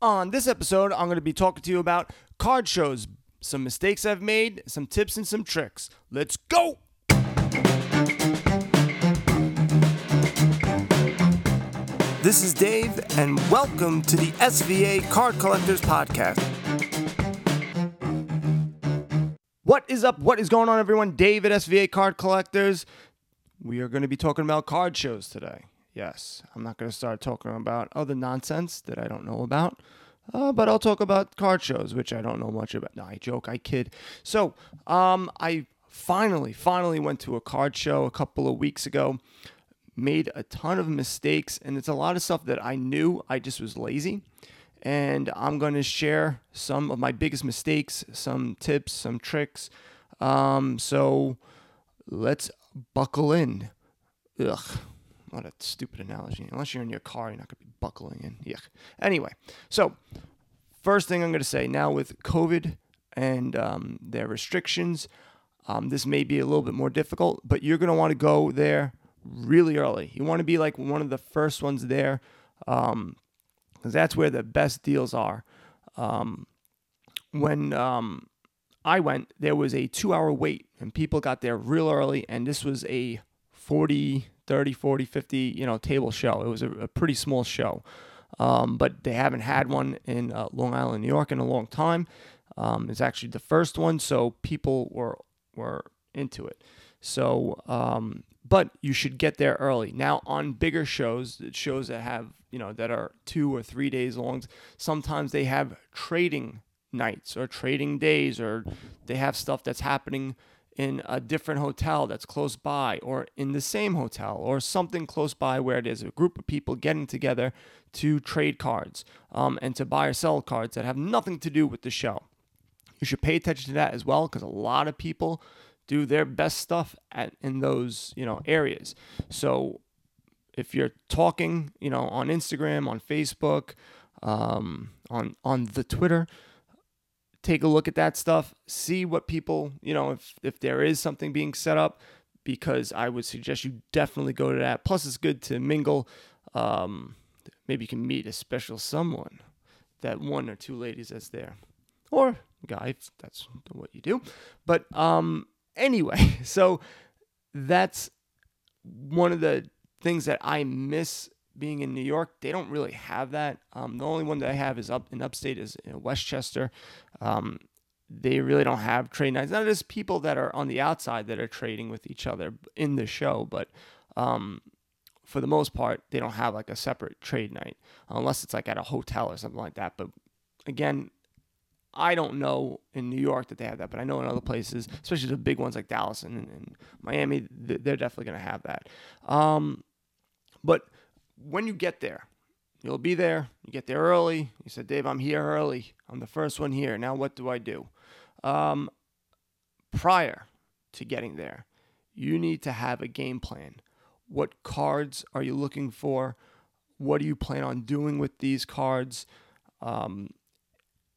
On this episode, I'm going to be talking to you about card shows, some mistakes I've made, some tips and some tricks. Let's go! This is Dave, and welcome to the SVA Card Collectors Podcast. What is up? What is going on, everyone? Dave at SVA Card Collectors. We are going to be talking about card shows today. Yes, I'm not going to start talking about other nonsense that I don't know about, uh, but I'll talk about card shows, which I don't know much about. No, I joke, I kid. So, um, I finally, finally went to a card show a couple of weeks ago. Made a ton of mistakes, and it's a lot of stuff that I knew. I just was lazy. And I'm going to share some of my biggest mistakes, some tips, some tricks. Um, so let's buckle in. Ugh. What a stupid analogy. Unless you're in your car, you're not going to be buckling in. Yeah. Anyway, so first thing I'm going to say now with COVID and um, their restrictions, um, this may be a little bit more difficult, but you're going to want to go there really early. You want to be like one of the first ones there because um, that's where the best deals are. Um, when um, I went, there was a two hour wait, and people got there real early, and this was a 40 30, 40, 50, you know, table show. It was a, a pretty small show. Um, but they haven't had one in uh, Long Island, New York in a long time. Um, it's actually the first one, so people were were into it. So, um, but you should get there early. Now, on bigger shows, shows that have you know that are two or three days long, sometimes they have trading nights or trading days, or they have stuff that's happening in a different hotel that's close by or in the same hotel or something close by where there's a group of people getting together to trade cards um, and to buy or sell cards that have nothing to do with the show. You should pay attention to that as well because a lot of people do their best stuff at in those you know areas. So if you're talking, you know, on Instagram, on Facebook, um, on on the Twitter, take a look at that stuff, see what people, you know, if if there is something being set up, because I would suggest you definitely go to that. Plus, it's good to mingle. Um, maybe you can meet a special someone, that one or two ladies that's there, or guy. If that's what you do. But um, anyway, so that's one of the things that I miss being in New York, they don't really have that. Um, the only one that I have is up in upstate is in Westchester. Um, they really don't have trade nights. Not just people that are on the outside that are trading with each other in the show, but um, for the most part, they don't have like a separate trade night unless it's like at a hotel or something like that. But again, I don't know in New York that they have that, but I know in other places, especially the big ones like Dallas and, and Miami, they're definitely going to have that. Um, but when you get there, you'll be there. You get there early. You said, Dave, I'm here early. I'm the first one here. Now, what do I do? Um, prior to getting there, you need to have a game plan. What cards are you looking for? What do you plan on doing with these cards? Um,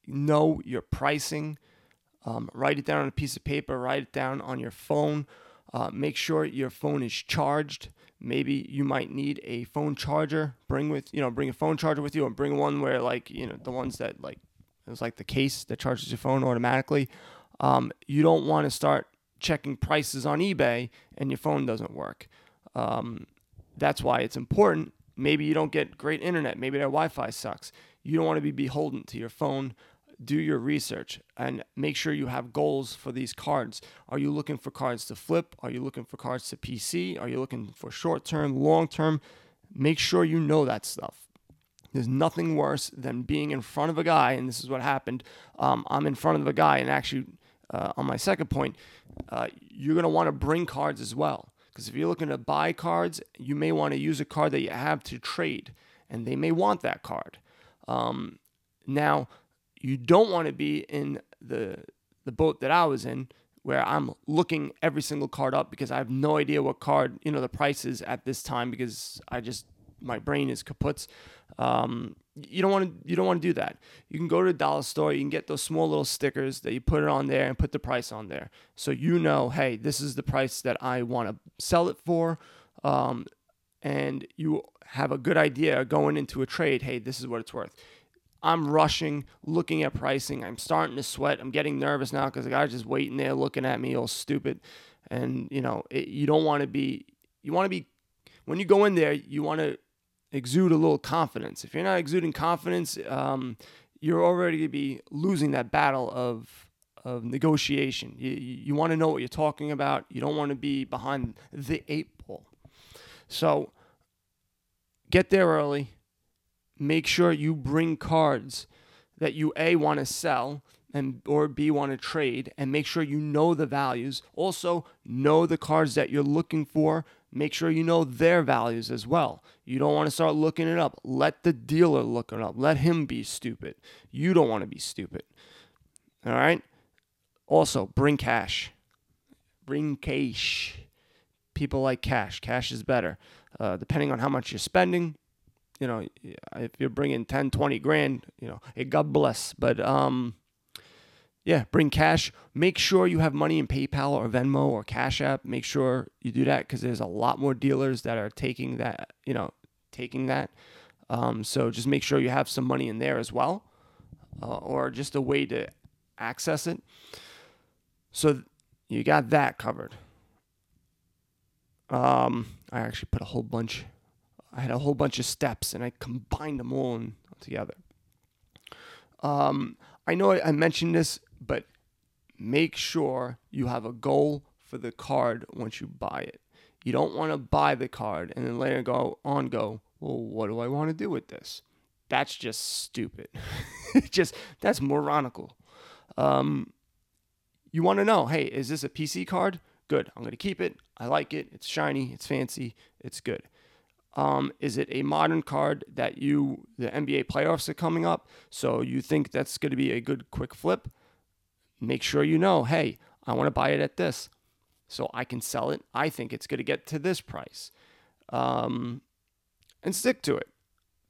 know your pricing. Um, write it down on a piece of paper, write it down on your phone. Uh, make sure your phone is charged. Maybe you might need a phone charger. Bring with you know bring a phone charger with you, or bring one where like you know the ones that like it's like the case that charges your phone automatically. Um, you don't want to start checking prices on eBay and your phone doesn't work. Um, that's why it's important. Maybe you don't get great internet. Maybe their Wi-Fi sucks. You don't want to be beholden to your phone do your research and make sure you have goals for these cards. Are you looking for cards to flip? Are you looking for cards to PC? Are you looking for short term, long term? Make sure you know that stuff. There's nothing worse than being in front of a guy, and this is what happened. Um, I'm in front of a guy, and actually, uh, on my second point, uh, you're going to want to bring cards as well. Because if you're looking to buy cards, you may want to use a card that you have to trade, and they may want that card. Um, now, you don't want to be in the the boat that I was in where I'm looking every single card up because I have no idea what card, you know, the price is at this time because I just my brain is kaputs. Um, you don't want to you don't want to do that. You can go to a dollar store, you can get those small little stickers that you put it on there and put the price on there. So you know, hey, this is the price that I want to sell it for. Um, and you have a good idea going into a trade, hey, this is what it's worth. I'm rushing, looking at pricing. I'm starting to sweat. I'm getting nervous now because the guy's just waiting there looking at me all stupid. And, you know, it, you don't want to be, you want to be, when you go in there, you want to exude a little confidence. If you're not exuding confidence, um, you're already going to be losing that battle of, of negotiation. You, you want to know what you're talking about. You don't want to be behind the eight ball. So get there early. Make sure you bring cards that you A want to sell and or B want to trade and make sure you know the values. Also, know the cards that you're looking for. Make sure you know their values as well. You don't want to start looking it up. Let the dealer look it up. Let him be stupid. You don't want to be stupid. All right? Also, bring cash. Bring cash. People like cash. Cash is better. Uh, depending on how much you're spending, you know, if you're bringing 10, 20 grand, you know, hey, God bless. But, um, yeah, bring cash. Make sure you have money in PayPal or Venmo or Cash App. Make sure you do that because there's a lot more dealers that are taking that, you know, taking that. Um, so just make sure you have some money in there as well, uh, or just a way to access it. So you got that covered. Um, I actually put a whole bunch. I had a whole bunch of steps, and I combined them all in, together. Um, I know I mentioned this, but make sure you have a goal for the card once you buy it. You don't want to buy the card and then later go on go, well, what do I want to do with this? That's just stupid. just that's moronical. Um, you want to know, hey, is this a PC card? Good. I'm going to keep it. I like it. It's shiny. It's fancy. It's good. Um, is it a modern card that you, the NBA playoffs are coming up, so you think that's going to be a good quick flip? Make sure you know, hey, I want to buy it at this, so I can sell it. I think it's going to get to this price, um, and stick to it,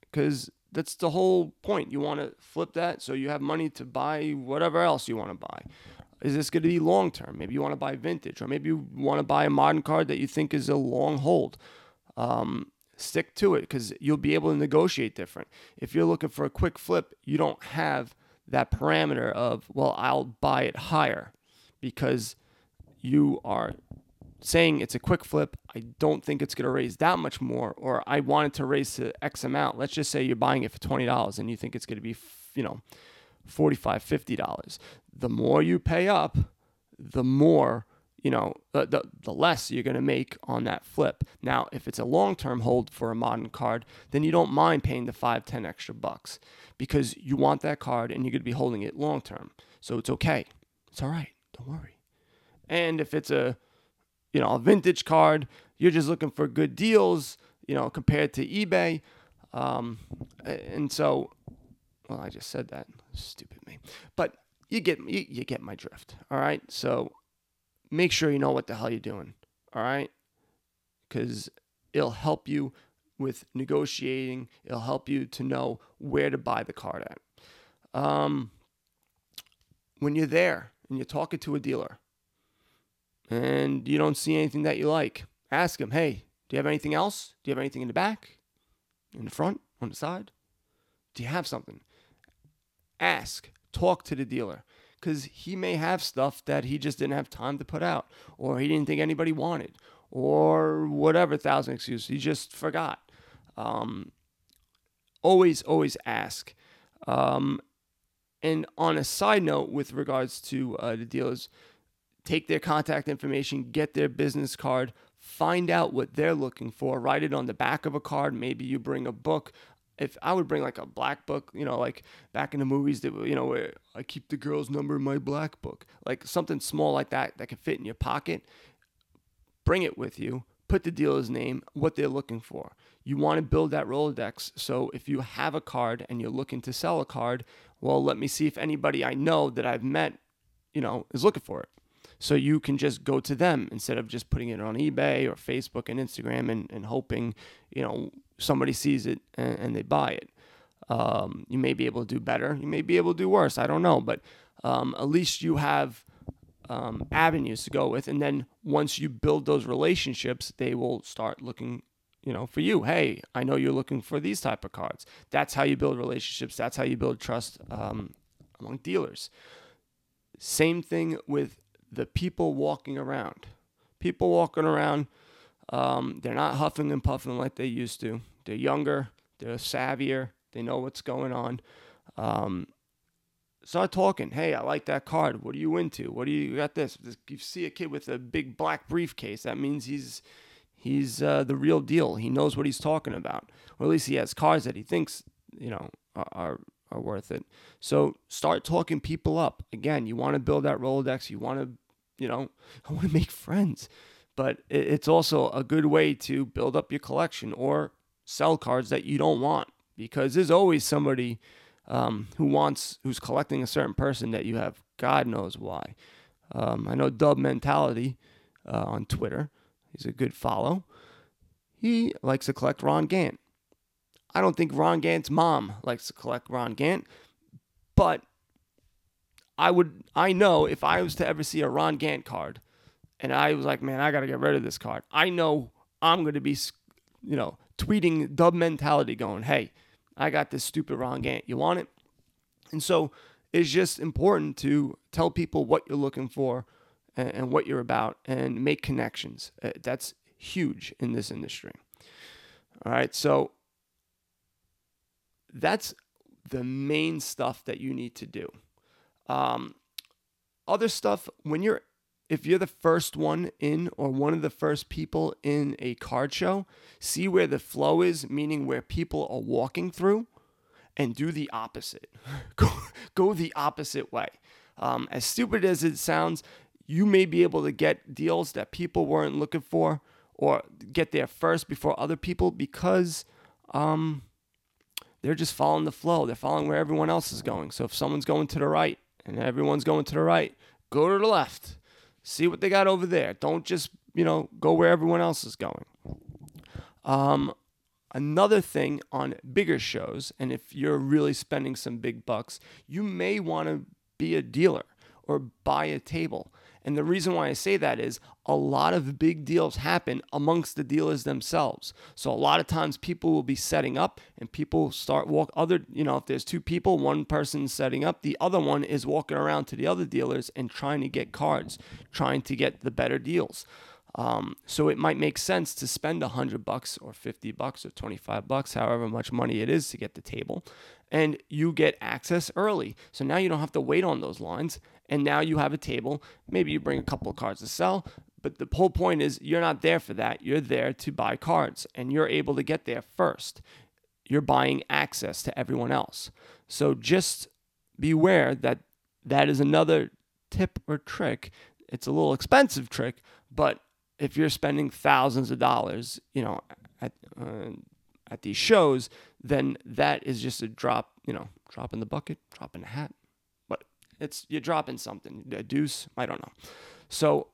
because that's the whole point. You want to flip that so you have money to buy whatever else you want to buy. Is this going to be long term? Maybe you want to buy vintage, or maybe you want to buy a modern card that you think is a long hold. Um, stick to it because you'll be able to negotiate different. If you're looking for a quick flip, you don't have that parameter of, well, I'll buy it higher because you are saying it's a quick flip. I don't think it's going to raise that much more, or I want it to raise to X amount. Let's just say you're buying it for $20 and you think it's going to be, you know, $45, $50. The more you pay up, the more, you know, the, the, the less you're going to make on that flip. Now, if it's a long term hold for a modern card, then you don't mind paying the five, 10 extra bucks because you want that card and you're going to be holding it long term. So it's okay. It's all right. Don't worry. And if it's a, you know, a vintage card, you're just looking for good deals, you know, compared to eBay. Um, and so well, I just said that. Stupid me. But you get you, you get my drift. All right. So make sure you know what the hell you're doing. All right. Because it'll help you with negotiating. It'll help you to know where to buy the card at. Um, when you're there and you're talking to a dealer and you don't see anything that you like, ask him, hey, do you have anything else? Do you have anything in the back, in the front, on the side? Do you have something? ask, talk to the dealer because he may have stuff that he just didn't have time to put out, or he didn't think anybody wanted, or whatever thousand excuses. He just forgot. Um, always, always ask. Um, and on a side note, with regards to uh, the dealers, take their contact information, get their business card, find out what they're looking for, write it on the back of a card. Maybe you bring a book, if I would bring like a black book, you know, like back in the movies that you know where I keep the girl's number in my black book, like something small like that that can fit in your pocket. Bring it with you. Put the dealer's name, what they're looking for. You want to build that Rolodex. So if you have a card and you're looking to sell a card, well, let me see if anybody I know that I've met, you know, is looking for it. So you can just go to them instead of just putting it on eBay or Facebook and Instagram and, and hoping, you know, somebody sees it and, and they buy it. Um, you may be able to do better. You may be able to do worse. I don't know. But um, at least you have um, avenues to go with. And then once you build those relationships, they will start looking you know, for you. Hey, I know you're looking for these type of cards. That's how you build relationships. That's how you build trust um, among dealers. Same thing with the people walking around. People walking around, um, they're not huffing and puffing like they used to. They're younger. They're savvier. They know what's going on. Um, start talking. Hey, I like that card. What are you into? What do you, you got? This. You see a kid with a big black briefcase. That means he's he's uh, the real deal. He knows what he's talking about, or at least he has cards that he thinks you know are, are are worth it. So start talking people up. Again, you want to build that Rolodex. You want to, you know, I want to make friends. But it's also a good way to build up your collection or sell cards that you don't want because there's always somebody um, who wants, who's collecting a certain person that you have God knows why. Um, I know Dub Mentality uh, on Twitter. He's a good follow. He likes to collect Ron Gant. I don't think Ron Gant's mom likes to collect Ron Gant, but I would I know if I was to ever see a Ron Gant card and I was like, man, I got to get rid of this card. I know I'm going to be you know, tweeting dub mentality going, "Hey, I got this stupid Ron Gant. You want it?" And so it's just important to tell people what you're looking for and, and what you're about and make connections. Uh, that's huge in this industry. All right, so that's the main stuff that you need to do. Um, other stuff, when you're, if you're the first one in or one of the first people in a card show, see where the flow is, meaning where people are walking through, and do the opposite. go, go the opposite way. Um, as stupid as it sounds, you may be able to get deals that people weren't looking for or get there first before other people because um, they're just following the flow. They're following where everyone else is going. So if someone's going to the right and everyone's going to the right, go to the left. See what they got over there. Don't just, you know, go where everyone else is going. Um, another thing on bigger shows, and if you're really spending some big bucks, you may want to be a dealer or buy a table. And the reason why I say that is a lot of big deals happen amongst the dealers themselves. So a lot of times people will be setting up and people start walk other, you know, if there's two people, one person's setting up, the other one is walking around to the other dealers and trying to get cards, trying to get the better deals. Um, so it might make sense to spend a hundred bucks or 50 bucks or 25 bucks, however much money it is to get the table and you get access early. So now you don't have to wait on those lines and now you have a table. Maybe you bring a couple of cards to sell, but the whole point is you're not there for that. You're there to buy cards, and you're able to get there first. You're buying access to everyone else. So just beware that that is another tip or trick. It's a little expensive trick, but if you're spending thousands of dollars, you know, at uh, at these shows, then that is just a drop, you know, drop in the bucket, drop in the hat. It's you're dropping something, a deuce, I don't know. So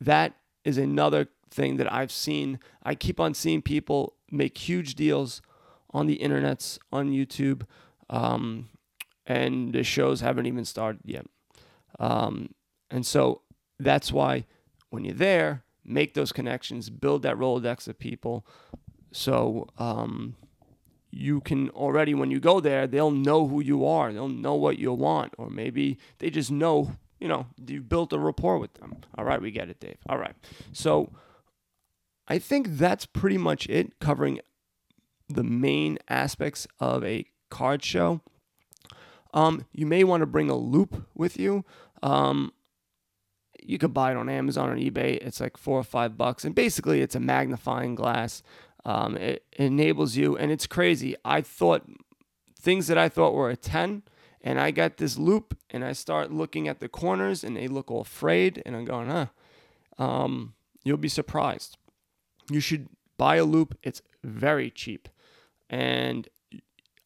that is another thing that I've seen. I keep on seeing people make huge deals on the internets, on YouTube, um, and the shows haven't even started yet. Um, and so that's why when you're there, make those connections, build that Rolodex of people. So um, you can already when you go there they'll know who you are. They'll know what you want. Or maybe they just know you know you've built a rapport with them. All right we get it dave. All right. So i think that's pretty much it covering the main aspects of a card show. Um, you may want to bring a loupe with you. Um, you could buy it on amazon or ebay. It's like four or five bucks. And basically it's a magnifying glass um, it enables you, and it's crazy. I thought things that I thought were a 10, and I got this loupe, and I start looking at the corners, and they look all frayed, and I'm going, huh. Um, you'll be surprised. You should buy a loupe, It's very cheap. And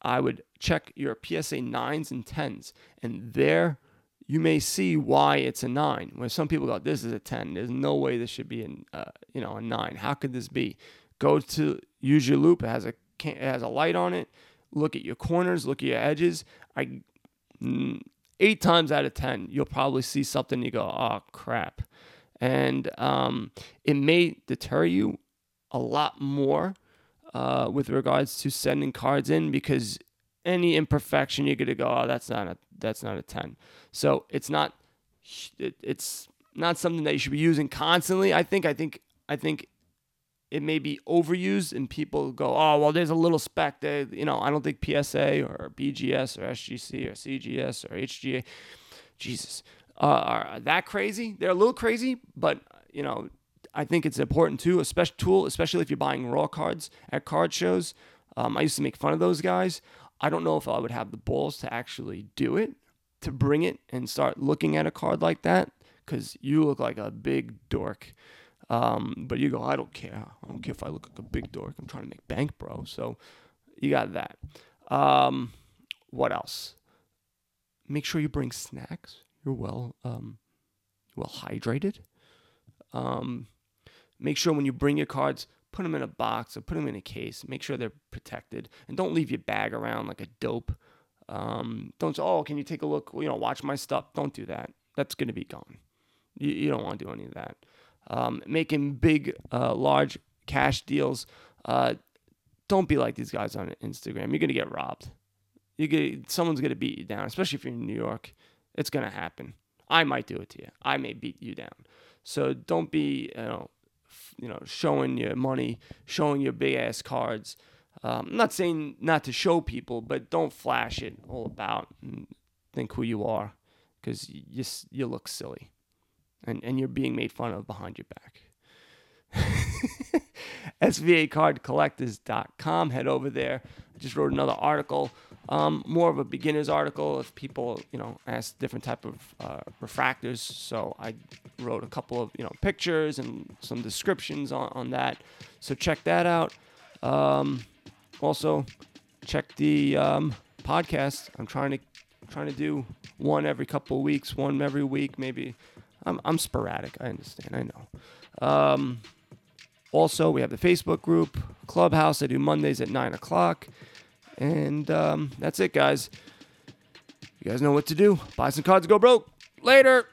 I would check your PSA 9s and 10s, and there you may see why it's a 9. Where some people go, this is a 10. There's no way this should be an, uh, you know, a 9. How could this be? Go to use your loupe. It has a it has a light on it. Look at your corners. Look at your edges. I mm, eight times out of ten, you'll probably see something. You go, oh crap, and um, it may deter you a lot more uh, with regards to sending cards in because any imperfection you're gonna go, oh, that's not a that's not a ten. So it's not it, it's not something that you should be using constantly. I think I think I think it may be overused and people go, oh well, there's a little speck that you know. I don't think PSA or BGS or SGC or CGS or HGA, Jesus, uh, are that crazy. They're a little crazy, but you know I think it's important too, a special tool, especially if you're buying raw cards at card shows. Um, I used to make fun of those guys. I don't know if I would have the balls to actually do it, to bring it and start looking at a card like that, because you look like a big dork. Um, but you go, I don't care. I don't care if I look like a big dork. I'm trying to make bank, bro. So you got that. Um, what else? Make sure you bring snacks. You're well, um, well hydrated. Um, Make sure when you bring your cards, put them in a box or put them in a case. Make sure they're protected, and don't leave your bag around like a dope. Um, don't say, "Oh, can you take a look? You know, watch my stuff." Don't do that. That's gonna be gone. You, you don't want to do any of that. Um, making big, uh, large cash deals. Uh, don't be like these guys on Instagram. You're gonna get robbed. You get someone's gonna beat you down, especially if you're in New York. It's gonna happen. I might do it to you. I may beat you down. So don't be, you know, you know, showing your money, showing your big ass cards. Um, I'm not saying not to show people, but don't flash it all about and think who you are, because you just, you look silly, and and you're being made fun of behind your back. SVAcardcollectors.com. Head over there. I just wrote another article, um, more of a beginner's article if people, you know, ask different type of uh, refractors. So I wrote a couple of, you know, pictures and some descriptions on, on that. So check that out. Um, also, check the um, podcast. I'm trying to trying to do one every couple of weeks, one every week, maybe. I'm, I'm sporadic. I understand. I know. Um, also, we have the Facebook group, Clubhouse. I do Mondays at 9 o'clock. And um, that's it, guys. You guys know what to do. Buy some cards, go broke. Later.